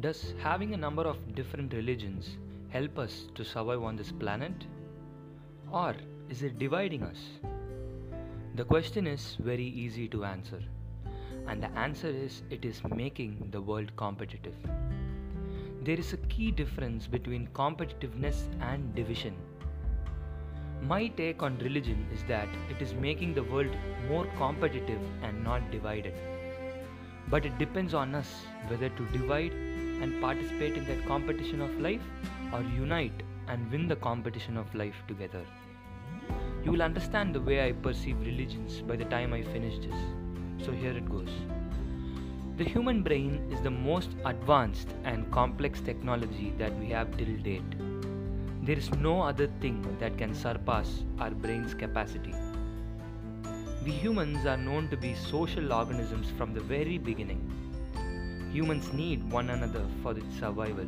Does having a number of different religions help us to survive on this planet? Or is it dividing us? The question is very easy to answer. And the answer is it is making the world competitive. There is a key difference between competitiveness and division. My take on religion is that it is making the world more competitive and not divided. But it depends on us whether to divide and participate in that competition of life or unite and win the competition of life together. You will understand the way I perceive religions by the time I finish this. So here it goes. The human brain is the most advanced and complex technology that we have till date. There is no other thing that can surpass our brain's capacity. We humans are known to be social organisms from the very beginning. Humans need one another for its survival.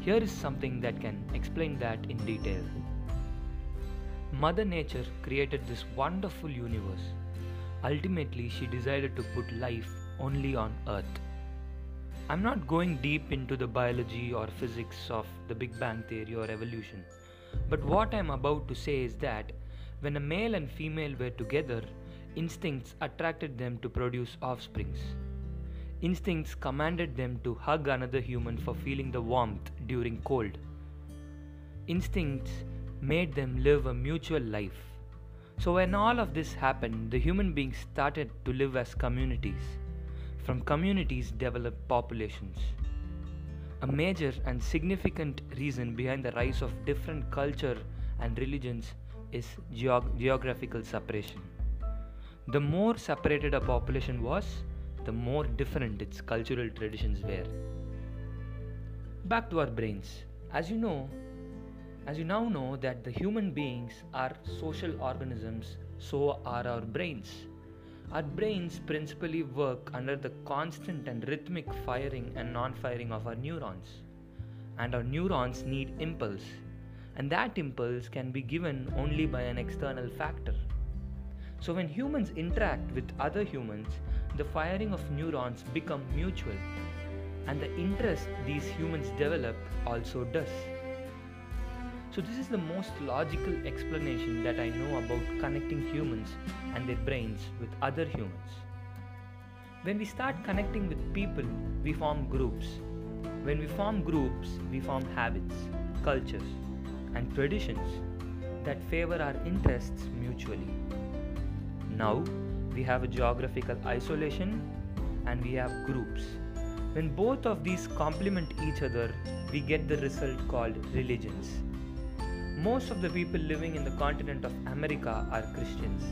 Here is something that can explain that in detail. Mother Nature created this wonderful universe. Ultimately, she decided to put life only on Earth. I'm not going deep into the biology or physics of the Big Bang Theory or evolution, but what I'm about to say is that when a male and female were together, instincts attracted them to produce offsprings. Instincts commanded them to hug another human for feeling the warmth during cold. Instincts made them live a mutual life. So, when all of this happened, the human beings started to live as communities. From communities developed populations. A major and significant reason behind the rise of different culture and religions is geog- geographical separation. The more separated a population was, the more different its cultural traditions were. Back to our brains. As you know, as you now know that the human beings are social organisms, so are our brains. Our brains principally work under the constant and rhythmic firing and non firing of our neurons. And our neurons need impulse, and that impulse can be given only by an external factor. So when humans interact with other humans, the firing of neurons become mutual, and the interest these humans develop also does. So, this is the most logical explanation that I know about connecting humans and their brains with other humans. When we start connecting with people, we form groups. When we form groups, we form habits, cultures, and traditions that favor our interests mutually. Now, we have a geographical isolation and we have groups. When both of these complement each other, we get the result called religions. Most of the people living in the continent of America are Christians,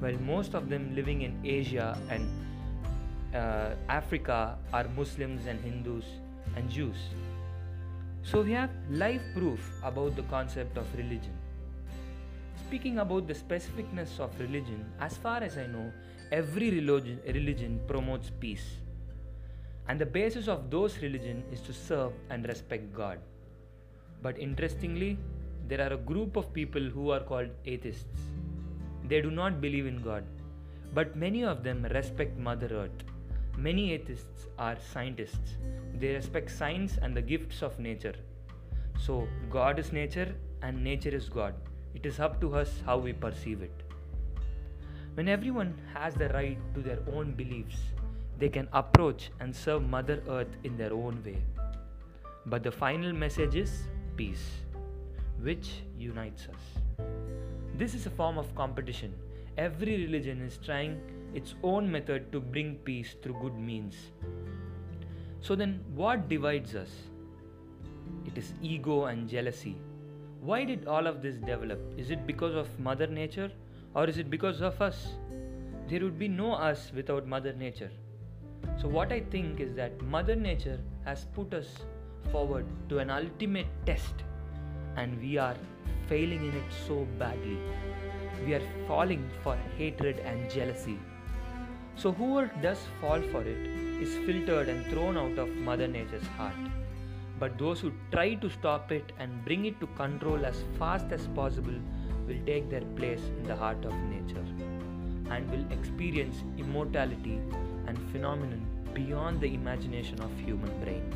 while most of them living in Asia and uh, Africa are Muslims and Hindus and Jews. So we have live proof about the concept of religion. Speaking about the specificness of religion, as far as I know, every religion, promotes peace. And the basis of those religion is to serve and respect God. But interestingly, there are a group of people who are called atheists. They do not believe in God, but many of them respect Mother Earth. Many atheists are scientists. They respect science and the gifts of nature. So, God is nature and nature is God. It is up to us how we perceive it. When everyone has the right to their own beliefs, they can approach and serve Mother Earth in their own way. But the final message is peace, which unites us. This is a form of competition. Every religion is trying its own method to bring peace through good means. So, then what divides us? It is ego and jealousy. Why did all of this develop? Is it because of Mother Nature or is it because of us? There would be no us without Mother Nature. So, what I think is that Mother Nature has put us forward to an ultimate test, and we are failing in it so badly. We are falling for hatred and jealousy. So, whoever does fall for it is filtered and thrown out of Mother Nature's heart but those who try to stop it and bring it to control as fast as possible will take their place in the heart of nature and will experience immortality and phenomenon beyond the imagination of human brain.